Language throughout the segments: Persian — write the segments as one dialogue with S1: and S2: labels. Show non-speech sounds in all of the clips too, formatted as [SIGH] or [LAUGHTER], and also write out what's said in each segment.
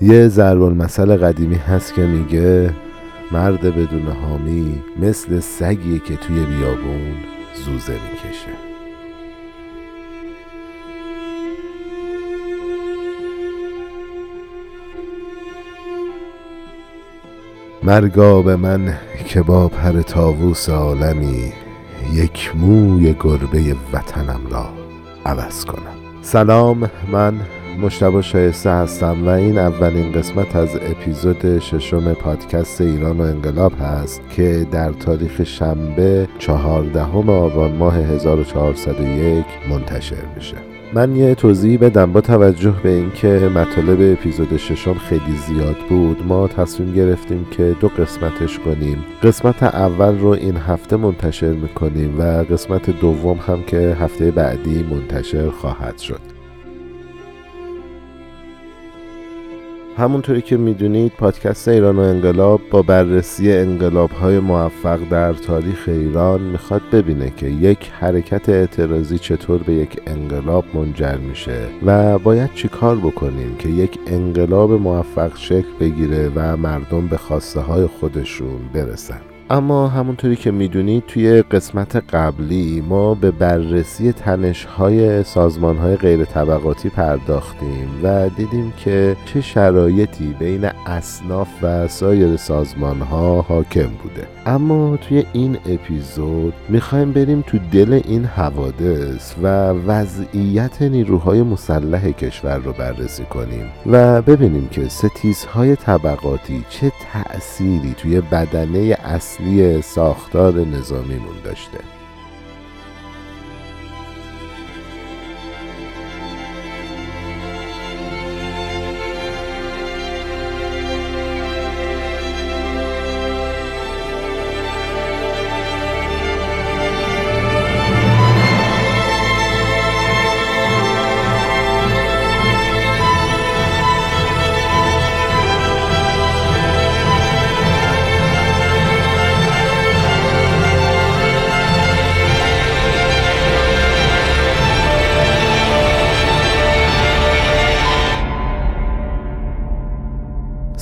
S1: یه ضرب المثل قدیمی هست که میگه مرد بدون حامی مثل سگیه که توی بیابون زوزه می‌کشه. مرگا به من که با پر تاووس عالمی یک موی گربه وطنم را عوض کنم. سلام من مشتبه شایسته هستم و این اولین قسمت از اپیزود ششم پادکست ایران و انقلاب هست که در تاریخ شنبه چهاردهم آبان ماه 1401 منتشر میشه. من یه توضیحی بدم با توجه به اینکه مطالب اپیزود ششم خیلی زیاد بود ما تصمیم گرفتیم که دو قسمتش کنیم. قسمت اول رو این هفته منتشر می‌کنیم و قسمت دوم هم که هفته بعدی منتشر خواهد شد. همونطوری که می‌دونید پادکست ایران و انقلاب با بررسی انقلاب های موفق در تاریخ ایران می‌خواد ببینه که یک حرکت اعتراضی چطور به یک انقلاب منجر میشه و باید چی کار بکنیم که یک انقلاب موفق شکل بگیره و مردم به خواسته های خودشون برسن. اما همونطوری که می‌دونید توی قسمت قبلی ما به بررسی تنش های سازمان غیر طبقاتی پرداختیم و دیدیم که چه شرایطی بین اصناف و سایر سازمان ها حاکم بوده. اما توی این اپیزود می‌خوایم بریم تو دل این حوادث و وضعیت نیروهای مسلح کشور رو بررسی کنیم و ببینیم که ستیزهای طبقاتی چه تأثیری توی بدنه اصلی اصلی ساختار نظامیمون داشته.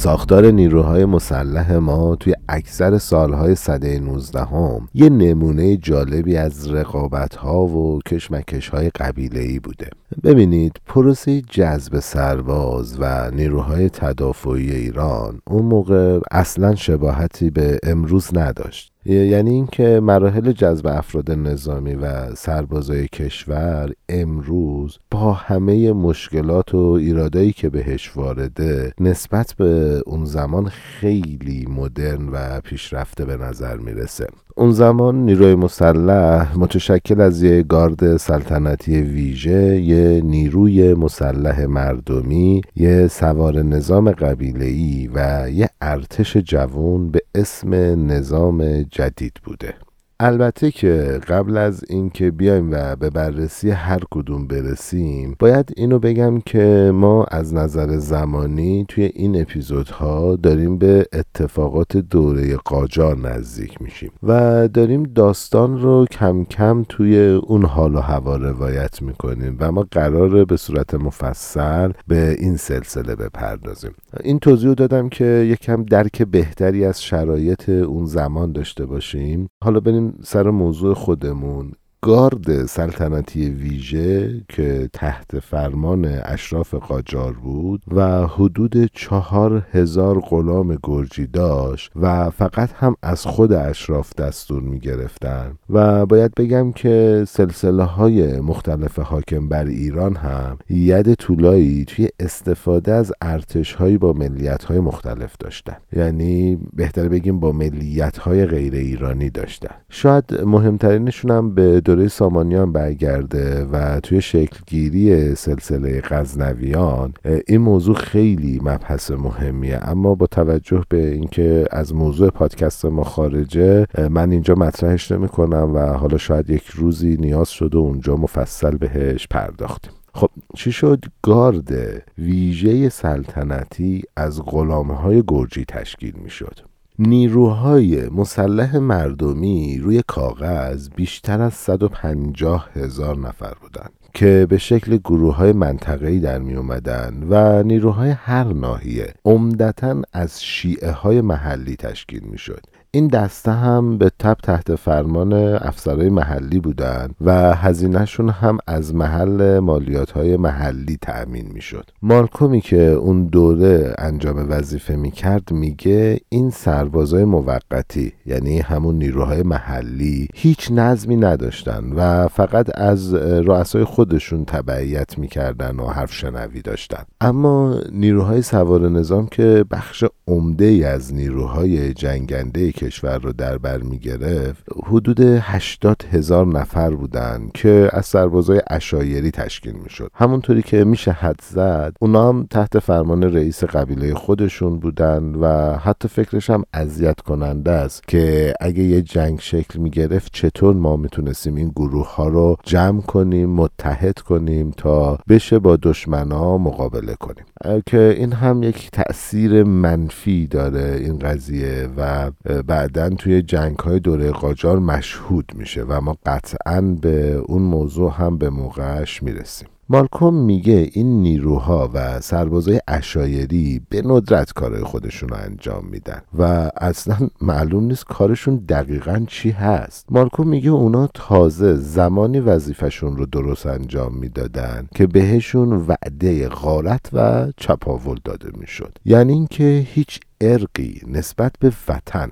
S1: ساختار نیروهای مسلح ما توی اکثر سالهای صده 19 هم یه نمونه جالبی از رقابت ها و کشمکش های قبیله ای بوده. ببینید پروسه جذب سرباز و نیروهای تدافعی ایران اون موقع اصلا شباهتی به امروز نداشت. یعنی اینکه مراحل جذب افراد نظامی و سربازای کشور امروز با همه مشکلات و ایرادایی که بهش وارده نسبت به اون زمان خیلی مدرن و پیشرفته به نظر می‌رسه. اون زمان نیروی مسلح متشکل از یه گارد سلطنتی ویژه یه نیروی مسلح مردمی یه سوار نظام قبیله‌ای و یه ارتش جوان به اسم نظام جدید بوده. البته که قبل از اینکه بیایم و به بررسی هر کدوم برسیم باید اینو بگم که ما از نظر زمانی توی این اپیزودها داریم به اتفاقات دوره قاجار نزدیک میشیم و داریم داستان رو کم کم توی اون حال و هوا روایت می‌کنیم و ما قراره به صورت مفصل به این سلسله بپردازیم. این توضیح دادم که یکم درک بهتری از شرایط اون زمان داشته باشیم. حالا بریم سر موضوع خودمون. گارد سلطنتی ویژه که تحت فرمان اشراف قاجار بود و حدود چهار هزار غلام گرجی داشت و فقط هم از خود اشراف دستور می گرفتن. و باید بگم که سلسله های مختلف حاکم بر ایران هم ید طولایی توی استفاده از ارتش هایی با ملیت های مختلف داشتن. یعنی بهتر بگیم با ملیت های غیر ایرانی داشتن. شاید مهمترینشون هم به دوره سامانیان برگرده و توی شکلگیری سلسله غزنویان این موضوع خیلی مبحث مهمیه. اما با توجه به اینکه از موضوع پادکست ما خارجه من اینجا مطرحش نمی کنم و حالا شاید یک روزی نیاز شده اونجا مفصل بهش پرداختیم. خب چی شد؟ گارد ویژه سلطنتی از غلامه های گرجی تشکیل می شد نیروهای مسلح مردمی روی کاغذ بیشتر از 150 هزار نفر بودند که به شکل گروه های منطقه‌ای در می اومدن و نیروهای هر ناحیه عمدتا از شیعه های محلی تشکیل می شد این دسته هم به تب تحت فرمان افسرهای محلی بودند و هزینهشون هم از محل مالیات های محلی تأمین می‌شد. مالکومی که اون دوره انجام وظیفه می‌کرد میگه این سربازای موقتی یعنی همون نیروهای محلی هیچ نظمی نداشتن و فقط از رؤسای خودشون تبعیت می‌کردن و حرف شنوی داشتن اما نیروهای سوار نظام که بخش عمده از نیروهای جنگنده کشور رو در بر می گرفت حدود 80 هزار نفر بودند که از سربازای اشایری تشکیل می شد همونطوری که میشه حد زد اونا هم تحت فرمان رئیس قبیله خودشون بودن و حتی فکرش هم اذیت کننده است که اگه یه جنگ شکل می گرفت چطور ما می‌تونستیم این گروه ها رو جمع کنیم متحد کنیم تا بشه با دشمنا مقابله کنیم. که این هم یک تأثیر منفی داره این قضیه و بعدا توی جنگ های دوره قاجار مشهود میشه و ما قطعا به اون موضوع هم به موقعش می‌رسیم. مالکوم میگه این نیروها و سربازای اشایری به ندرت کارهای خودشون رو انجام میدن و اصلا معلوم نیست کارشون دقیقا چی هست. مالکوم میگه اونا تازه زمانی وظیفشون رو درست انجام می‌دادن که بهشون وعده غارت و چپاول داده می‌شد. یعنی اینکه هیچ ارقی نسبت به وطن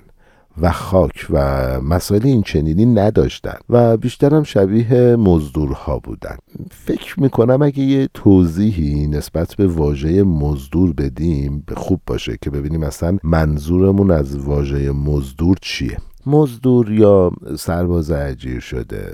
S1: و خاک و مسائل این چنینی نداشتن و بیشترم شبیه مزدورها بودن. فکر می‌کنم اگه یه توضیحی نسبت به واژه مزدور بدیم خوب باشه که ببینیم اصلا منظورمون از واژه مزدور چیه. مزدور یا سرباز اجیر شده.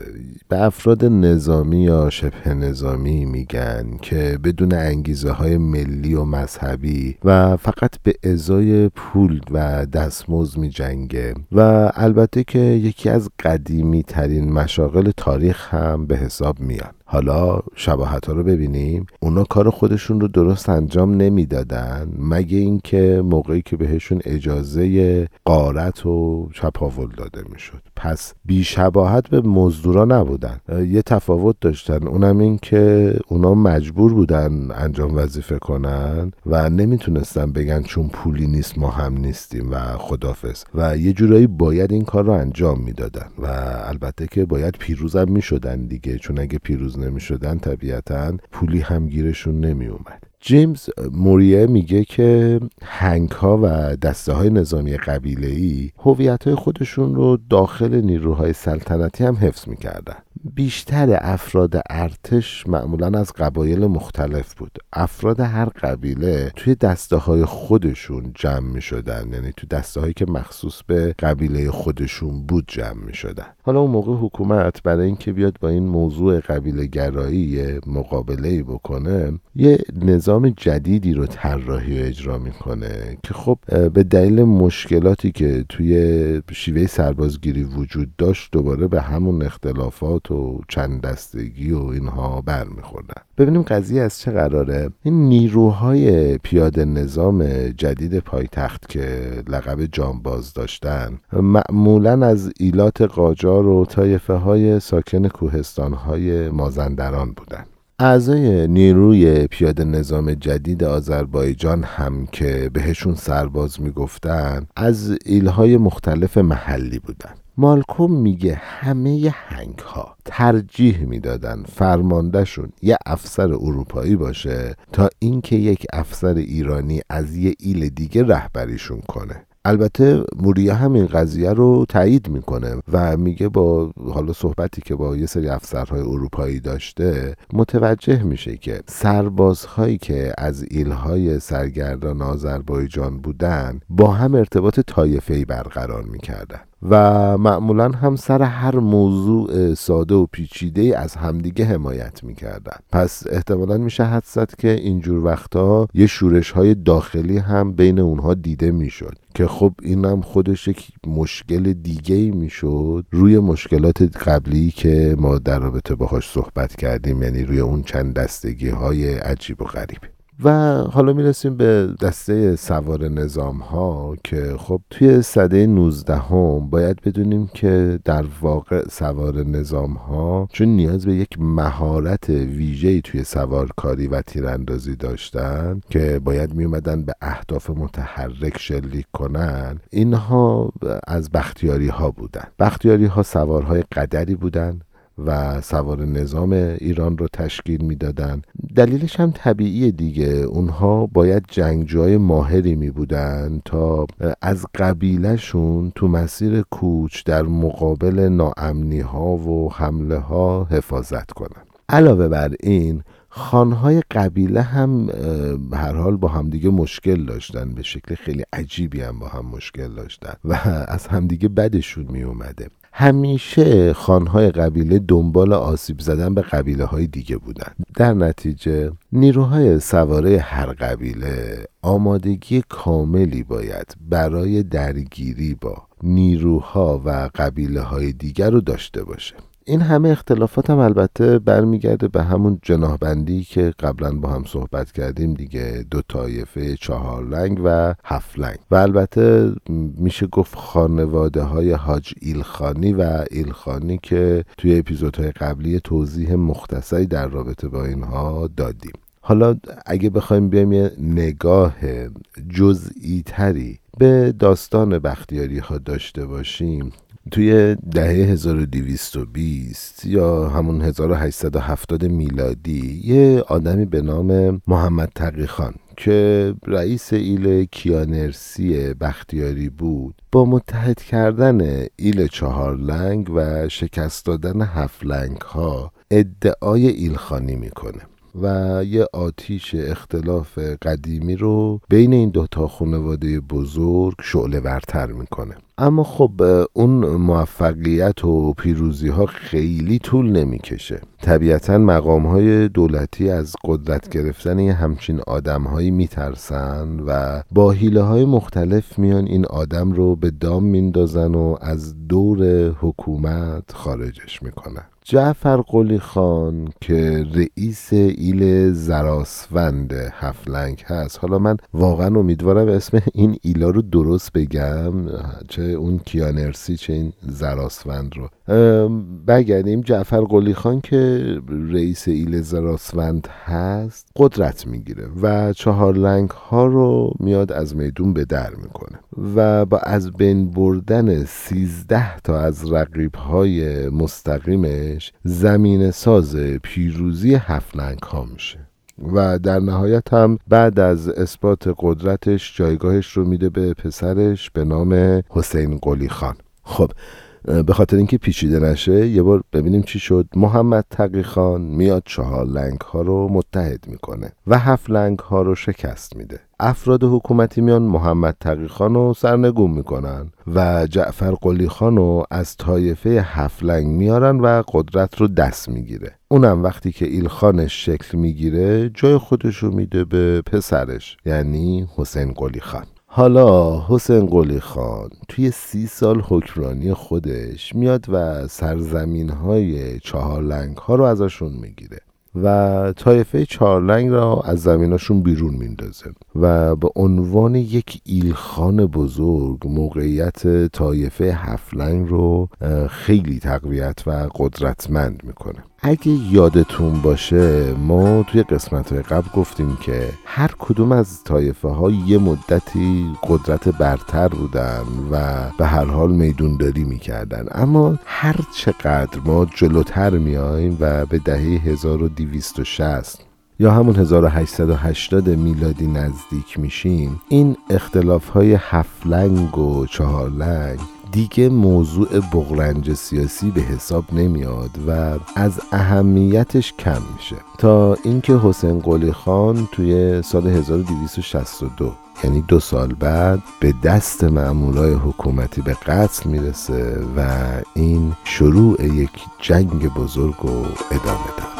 S1: به افراد نظامی یا شبه نظامی میگن که بدون انگیزه های ملی و مذهبی و فقط به ازای پول و دستمزد می جنگه و البته که یکی از قدیمی ترین مشاغل تاریخ هم به حساب میان حالا شباهت ها رو ببینیم. اونا کار خودشون رو درست انجام نمی‌دادن مگه اینکه موقعی که بهشون اجازه قارت و چپاول داده می‌شد. پس بیشباهت به مزدورا نبودن. یه تفاوت داشتن. اونم این که اونا مجبور بودن انجام وظیفه کنن و نمی‌تونستن بگن چون پولی نیست ما هم نیستیم و خدافز و یه جورایی باید این کار رو انجام می‌دادن. و البته که باید پیروزم می‌شدن دیگه. چون اگه پیروز نمی‌شدن طبیعتا پولی هم گیرشون نمی اومد جیمز موریه میگه که هنگ ها و دسته های نظامی قبیله ای هویت های خودشون رو داخل نیروهای سلطنتی هم حفظ می‌کردن. بیشتر افراد ارتش معمولا از قبایل مختلف بود. افراد هر قبیله توی دسته های خودشون جمع می شدن یعنی تو دسته هایی که مخصوص به قبیله خودشون بود جمع می شدن حالا اون موقع حکومت برای اینکه بیاد با این موضوع قبیله گرایی مقابله بکنه یه نظام جدیدی رو طراحی و اجرا می‌کنه که خب به دلیل مشکلاتی که توی شیوه سربازگیری وجود داشت دوباره به همون اختلافات و چند دستگی و اینها برمیخوردن. ببینیم قضیه از چه قراره. این نیروهای پیاده نظام جدید پایتخت که لقب جانباز داشتن معمولا از ایلات قاجار و طایفه های ساکن کوهستان های مازندران بودن. اعضای نیروی پیاده نظام جدید آذربایجان هم که بهشون سرباز می‌گفتن از ایلهای مختلف محلی بودن. مالکوم میگه همه هنگ ها ترجیح می‌دادن فرماندهشون یه افسر اروپایی باشه تا اینکه یک افسر ایرانی از یه ایل دیگه رهبریشون کنه. البته موریا هم این قضیه رو تایید می‌کنه و میگه با حالا صحبتی که با یه سری افسرهای اروپایی داشته متوجه میشه که سربازهایی که از ایلهای سرگردان آذربایجان بودن با هم ارتباط طایفه‌ای برقرار می‌کردن. و معمولا هم سر هر موضوع ساده و پیچیده از همدیگه حمایت می‌کردن. پس احتمالا میشه حد زد که اینجور وقتها یه شورش های داخلی هم بین اونها دیده می‌شد که خب این هم خودش یک مشکل دیگه ای می‌شد روی مشکلات قبلی که ما در رابطه باهاش صحبت کردیم یعنی روی اون چند دستگی های عجیب و غریب. و حالا می‌رسیم به دسته سوار نظام ها که خب توی صده 19 هم باید بدونیم که در واقع سوار نظام ها چون نیاز به یک مهارت ویژه‌ای توی سوارکاری و تیراندازی داشتن که باید می اومدن به اهداف متحرک شلیک کنن اینها از بختیاری ها بودن. بختیاری ها سوارهای قدری بودن و سوار نظام ایران رو تشکیل می‌دادند دلیلش هم طبیعی دیگه. اونها باید جنگجوهای ماهری می بودن تا از قبیلهشون تو مسیر کوچ در مقابل ناامنی ها و حمله ها حفاظت کنن. علاوه بر این خانهای قبیله هم هر حال با همدیگه مشکل داشتن. به شکل خیلی عجیبی هم با هم مشکل داشتن. و از همدیگه بدشون می اومده همیشه خانهای قبیله دنبال آسیب زدن به قبیله های دیگه بودن. در نتیجه نیروهای سواره هر قبیله آمادگی کاملی باید برای درگیری با نیروها و قبیله های دیگر رو داشته باشه. این همه اختلافات هم البته برمیگرده به همون جناهبندی که قبلا با هم صحبت کردیم دیگه دو طایفه چهار لنگ و هفت لنگ. و البته میشه گفت خانواده های حاج ایلخانی و ایلخانی که توی اپیزودهای قبلی توضیح مختصری در رابطه با اینها دادیم. حالا اگه بخوایم بیایم یه نگاه جزئی تری به داستان بختیاری ها داشته باشیم توی دهه 1220 یا همون 1870 میلادی یه آدمی به نام محمد تقی خان که رئیس ایل کیانرسی بختیاری بود با متحد کردن ایل چهارلنگ و شکست دادن هفت لنگ ها ادعای ایلخانی می‌کنه. و یه آتیش اختلاف قدیمی رو بین این دوتا خانواده بزرگ شعله ورتر می‌کنه. اما خب اون موفقیت و پیروزی ها خیلی طول نمی‌کشه. طبیعتا مقام های دولتی از قدرت گرفتن یه همچین آدم هایی میترسن و با حیله های مختلف میان این آدم رو به دام میندازن و از دور حکومت خارجش می‌کنن. جعفر قلی خان که رئیس ایل زراسوند هفلنگ هست. حالا من واقعا امیدوارم اسم این ایلا رو درست بگم چه اون کیانرسی چه این زراسوند رو. بگردیم جعفر قلی خان که رئیس ایل زراسوند هست قدرت می‌گیره و چهار لنگ ها رو میاد از میدون به در می‌کنه و با از بین بردن سیزده تا از رقیب های مستقیمش زمین ساز پیروزی هفت لنگ ها میشه. و در نهایت هم بعد از اثبات قدرتش جایگاهش رو میده به پسرش به نام حسین قلی خان. خب به خاطر اینکه پیچیده نشه یه بار ببینیم چی شد. محمد تقی خان میاد چهار لنگ ها رو متحد می‌کنه و هفت لنگ ها رو شکست میده. افراد حکومتی میان محمد تقی خان رو سرنگون می‌کنن و جعفر قلی خان رو از طایفه هفت لنگ میارن و قدرت رو دست می‌گیره. اونم وقتی که ایلخانش شکل می‌گیره جای خودش رو میده به پسرش یعنی حسین قلی خان. حالا حسین قلی خان توی سی سال حکمرانی خودش میاد و سرزمین های چهار لنگ ها رو ازشون می‌گیره و طایفه چارلنگ را از زمیناشون بیرون میندازه و به عنوان یک ایلخان بزرگ موقعیت طایفه هفلنگ رو خیلی تقویت و قدرتمند می‌کنه. اگه یادتون باشه ما توی قسمت قبل گفتیم که هر کدوم از طایفه ها یه مدتی قدرت برتر بودن و به هر حال میدونداری می‌کردن. اما هر چقدر ما جلوتر میایم و به دهه 1260 یا همون 1880 میلادی نزدیک میشیم این اختلاف های هفلنگ و چهارلنگ دیگه موضوع بغرنج سیاسی به حساب نمیاد و از اهمیتش کم میشه. تا اینکه حسین قلی خان توی سال 1262 یعنی دو سال بعد به دست معمولای حکومتی به قتل می‌رسه و این شروع یک جنگ بزرگ رو ادامه داد.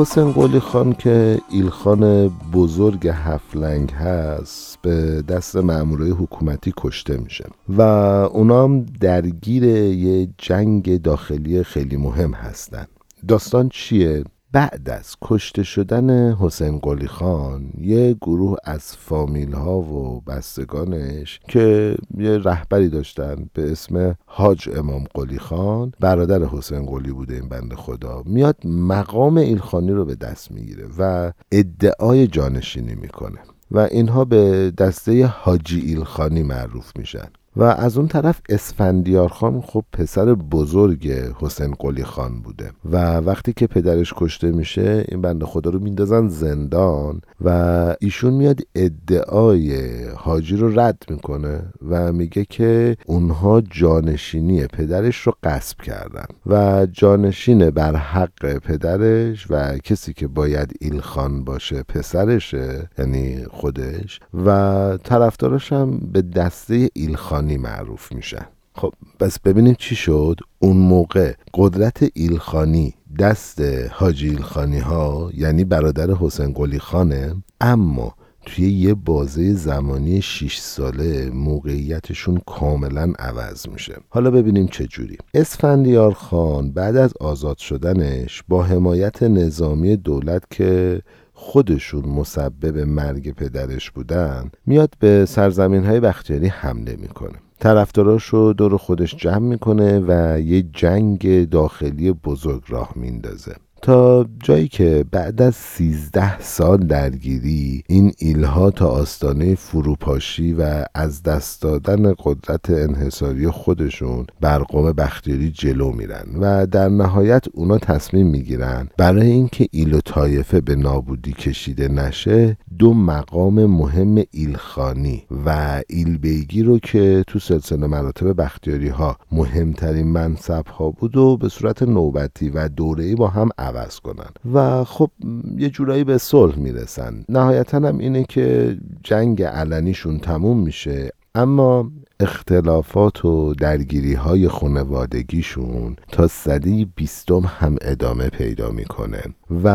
S1: حسین قولی خان که ایلخان بزرگ هفلنگ هست به دست مامورای حکومتی کشته میشه و اونا هم درگیر یه جنگ داخلی خیلی مهم هستن داستان چیه؟ بعد از کشته شدن حسین قلی خان یه گروه از فامیل ها و بستگانش که یه رهبری داشتن به اسم حاج امام قلی خان برادر حسین قلی بوده این بند خدا میاد مقام ایلخانی رو به دست می‌گیره و ادعای جانشینی می‌کنه و اینها به دسته حاجی ایلخانی معروف میشن. و از اون طرف اسفندیار خان خب پسر بزرگ حسین قلی خان بوده و وقتی که پدرش کشته میشه این بنده خدا رو میندازن زندان و ایشون میاد ادعای حاجی رو رد می‌کنه و میگه که اونها جانشینی پدرش رو قصب کردن و جانشین بر حق پدرش و کسی که باید ایلخان باشه پسرشه یعنی خودش و طرفدارش هم به دسته ایلخان معروف میشن. خب بس ببینیم چی شد؟ اون موقع قدرت ایلخانی دست حاجی ایلخانی ها یعنی برادر حسین قلی خانه اما توی یه بازه زمانی 6 ساله موقعیتشون کاملا عوض میشه. حالا ببینیم چه جوری. اسفندیار خان بعد از آزاد شدنش با حمایت نظامی دولت که خودشون مسبب مرگ پدرش بودن میاد به سرزمین های بختیاری حمله می‌کنه. طرفداراش رو دور خودش جمع می‌کنه و یه جنگ داخلی بزرگ راه میندازه. تا جایی که بعد از سیزده سال درگیری این ایلها تا آستانه فروپاشی و از دست دادن قدرت انحصاری خودشون بر قوم بختیاری جلو میرن و در نهایت اونا تصمیم می‌گیرن برای اینکه ایل و طایفه به نابودی کشیده نشه دو مقام مهم ایلخانی و ایلبیگی رو که تو سلسله مراتب بختیاری ها مهمترین منصب ها بود و به صورت نوبتی و دوره‌ای با هم عوض کنن. و خب یه جورایی به صلح می‌رسن. نهایتا هم اینه که جنگ علنیشون تموم میشه اما اختلافات و درگیری های خانوادگیشون تا صدی بیستم هم ادامه پیدا می‌کنه. و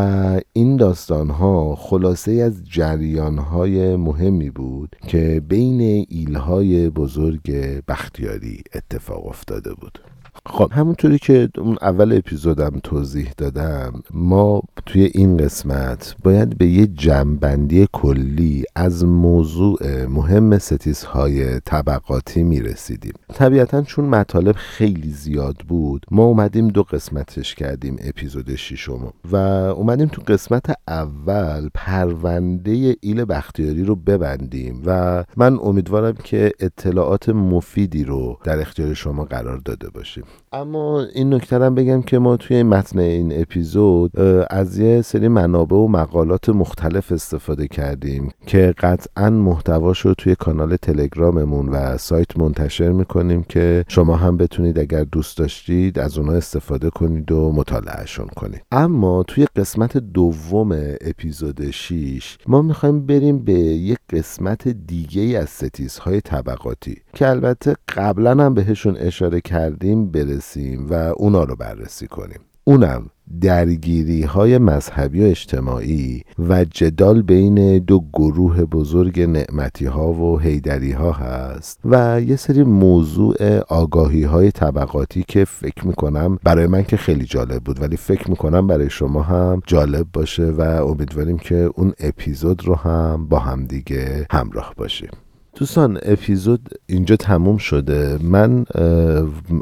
S1: این داستان ها خلاصه از جریان های مهمی بود که بین ایلهای بزرگ بختیاری اتفاق افتاده بود. خب همونطوری که اون اول اپیزودم توضیح دادم ما توی این قسمت باید به یه جمعبندی کلی از موضوع مهم ستیزهای طبقاتی می‌رسیدیم. طبیعتا چون مطالب خیلی زیاد بود ما اومدیم دو قسمتش کردیم اپیزود شیشم و اومدیم تو قسمت اول پرونده ایل بختیاری رو ببندیم و من امیدوارم که اطلاعات مفیدی رو در اختیار شما قرار داده باشیم. اما این نکته هم بگم که ما توی متن این اپیزود از یه سری منابع و مقالات مختلف استفاده کردیم که قطعا محتواش رو توی کانال تلگراممون و سایت منتشر می‌کنیم که شما هم بتونید اگر دوست داشتید از اونها استفاده کنید و مطالعهشون کنید. اما توی قسمت دوم اپیزود 6 ما می‌خوایم بریم به یک قسمت دیگه از ستیزهای طبقاتی که البته قبلا هم بهشون اشاره کردیم برسیم و اونا رو بررسی کنیم. اونم درگیری های مذهبی و اجتماعی و جدال بین دو گروه بزرگ نعمتی ها و هیدری ها هست و یه سری موضوع آگاهی های طبقاتی که فکر می‌کنم برای من که خیلی جالب بود ولی فکر می‌کنم برای شما هم جالب باشه و امیدواریم که اون اپیزود رو هم با همدیگه همراه باشیم. دوستان اپیزود اینجا تموم شده. من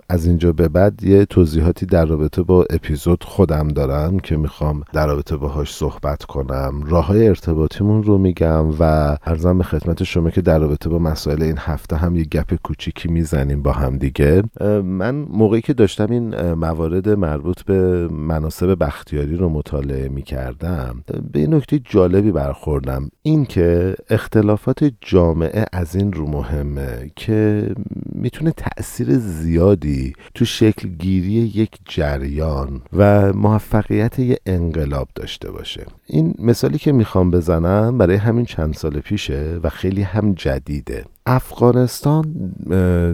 S1: از اینجا به بعد یه توضیحاتی در رابطه با اپیزود خودم دارم که می‌خوام در رابطه باهاش صحبت کنم. راه های ارتباطیمون رو میگم و ارزم به خدمت شما که در رابطه با مسائل این هفته هم یه گپ کوچیکی می‌زنیم با هم دیگه. من موقعی که داشتم این موارد مربوط به مناسب بختیاری رو مطالعه می‌کردم به این نکته جالبی برخوردم. اینکه اختلافات جامعه این رو مهمه که می‌تونه تأثیر زیادی تو شکل گیری یک جریان و موفقیت یه انقلاب داشته باشه. این مثالی که می‌خوام بزنم برای همین چند سال پیشه و خیلی هم جدیده. افغانستان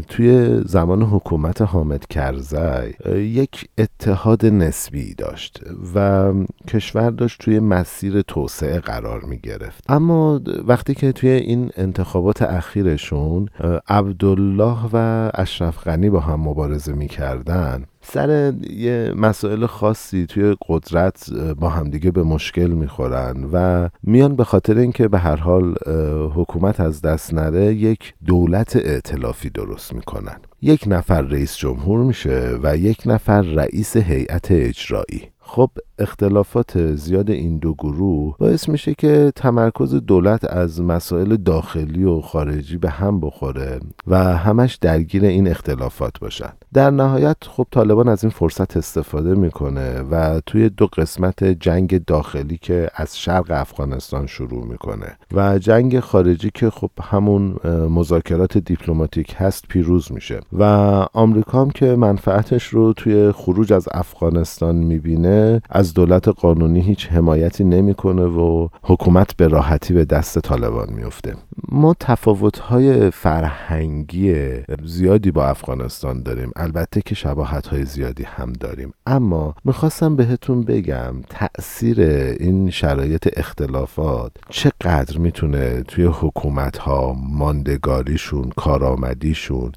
S1: توی زمان حکومت حامد کرزی یک اتحاد نسبی داشت و کشور داشت توی مسیر توسعه قرار می گرفت. اما وقتی که توی این انتخابات اخیرشون عبدالله و اشرف غنی با هم مبارزه می کردن سر یه مسائل خاصی توی قدرت با همدیگه به مشکل می‌خورن و میان به خاطر اینکه به هر حال حکومت از دست نره یک دولت ائتلافی درست می‌کنن. یک نفر رئیس جمهور میشه و یک نفر رئیس هیئت اجرایی. خب اختلافات زیاد این دو گروه باعث میشه که تمرکز دولت از مسائل داخلی و خارجی به هم بخوره و همش درگیر این اختلافات باشن. در نهایت خب طالبان از این فرصت استفاده می‌کنه و توی دو قسمت جنگ داخلی که از شرق افغانستان شروع می‌کنه و جنگ خارجی که خب همون مذاکرات دیپلماتیک هست پیروز میشه. و آمریکا هم که منفعتش رو توی خروج از افغانستان می‌بینه از دولت قانونی هیچ حمایتی نمی‌کنه و حکومت به راحتی به دست طالبان میفته ما تفاوت‌های فرهنگی زیادی با افغانستان داریم. البته که شباهت‌های زیادی هم داریم. اما می‌خواستم بهتون بگم تأثیر این شرایط اختلافات چقدر می‌تونه توی حکومت‌ها ماندگاریشون کارآمدیشون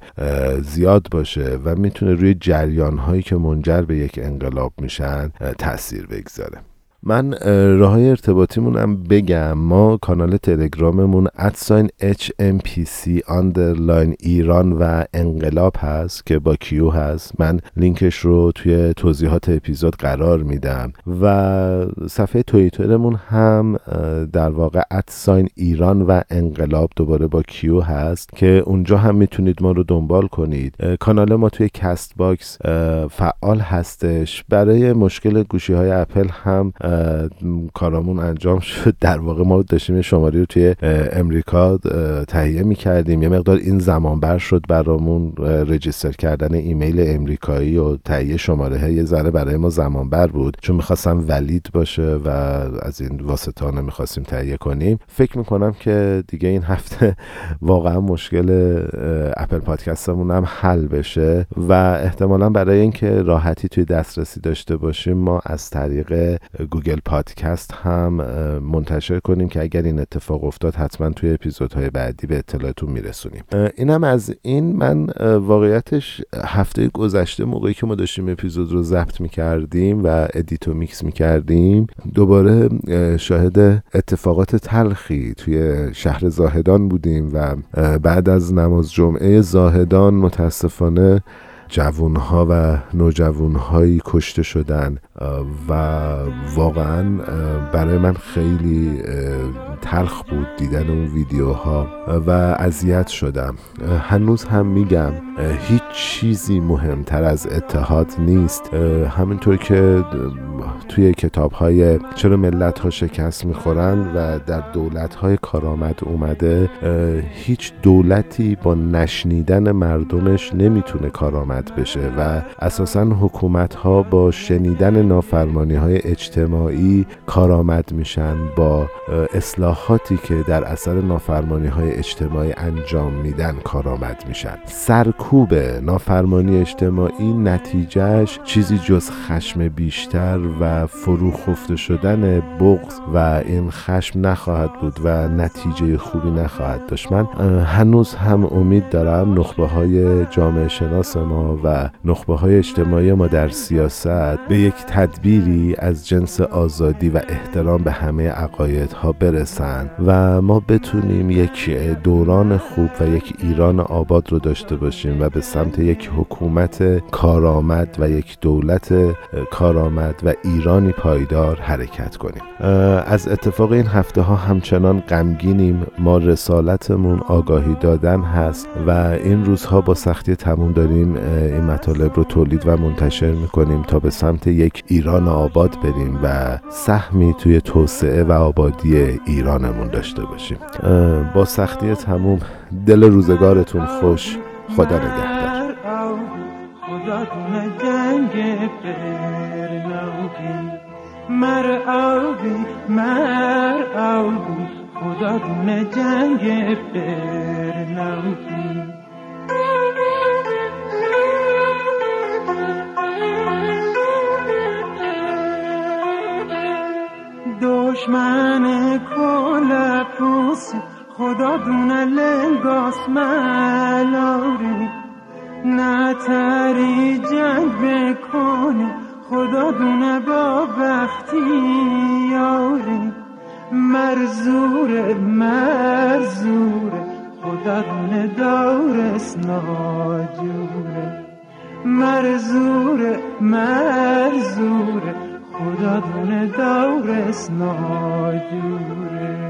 S1: زیاد باشه و می‌تونه روی جریان‌هایی که منجر به یک انقلاب میشن تاثیر بگذاره. من راه های ارتباطیمون هم بگم. ما کانال تلگراممون at sign HMPC underline ایران و انقلاب هست که با Q هست. من لینکش رو توی توضیحات اپیزود قرار میدم. و صفحه توییترمون هم در واقع at sign ایران و انقلاب دوباره با Q هست که اونجا هم می‌تونید ما رو دنبال کنید. کانال ما توی Castbox فعال هستش. برای مشکل گوشی های اپل هم کارامون انجام شد. در واقع ما داشتیم شماره رو توی امریکا تهیه می کردیم یه مقدار این زمان بر شد برامون register کردن ایمیل امریکایی و تهیه شماره. یه ذره برای ما زمان بر بود. چون می‌خواستم valid باشه و از این واسطه نمی‌خواستیم تهیه کنیم. فکر می‌کنم که دیگه این هفته [LAUGHS] واقعا مشکل اپل پادکستمون هم حل بشه و احتمالا برای اینکه راحتی توی دسترسی داشته باشیم ما از طریق پادکست هم منتشر کنیم که اگر این اتفاق افتاد حتما توی اپیزودهای بعدی به اطلاعتون میرسونیم. اینم از این. من واقعیتش هفته گذشته موقعی که ما داشتیم اپیزود رو ضبط می‌کردیم و ادیت و میکس می‌کردیم دوباره شاهد اتفاقات تلخی توی شهر زاهدان بودیم و بعد از نماز جمعه زاهدان متاسفانه جوانها و نوجوانهایی کشته شدن و واقعا برای من خیلی تلخ بود دیدن اون ویدیوها و اذیت شدم. هنوز هم میگم هیچ چیزی مهمتر از اتحاد نیست. همینطور که توی کتاب های چرا ملت ها شکست می‌خورن و در دولت های کارآمد اومده هیچ دولتی با نشنیدن مردمش نمی‌تونه کارآمد بشه و اساسا حکومت ها با شنیدن نافرمانی های اجتماعی کارآمد میشن با اصلاحاتی که در اثر نافرمانی های اجتماعی انجام میدن کارآمد میشن. سرکوب نافرمانی اجتماعی نتیجهش چیزی جز خشم بیشتر و فرو خفته شدن بغض و این خشم نخواهد بود و نتیجه خوبی نخواهد داشت. من هنوز هم امید دارم نخبه های جامعه شناس ما و نخبه های اجتماعی ما در سیاست به یک تدبیری از جنس آزادی و احترام به همه عقایدها برسن و ما بتونیم یک دوران خوب و یک ایران آباد رو داشته باشیم و به سمت یک حکومت کارآمد و یک دولت کارآمد و ایرانی پایدار حرکت کنیم. از اتفاق این هفته ها همچنان غمگینیم. ما رسالتمون آگاهی دادن هست و این روزها با سختی تموم داریم. این مطالب رو تولید و منتشر می‌کنیم تا به سمت یک ایران آباد بریم و سهمی توی توسعه و آبادی ایرانمون داشته باشیم. با سختی تموم دل روزگارتون خوش. خدا نگهدار. مر آبی مر آبی خدا جنگ
S2: نبودی دشمن کل پوسی خدا دونه لنگاس ملاری نه تری جنگ بکنی خدا دونه با بختی یاری مرزور مرزور. خدا دونه دورس ناجوره مرزور مرزور. خدا دونه دورس ناجوره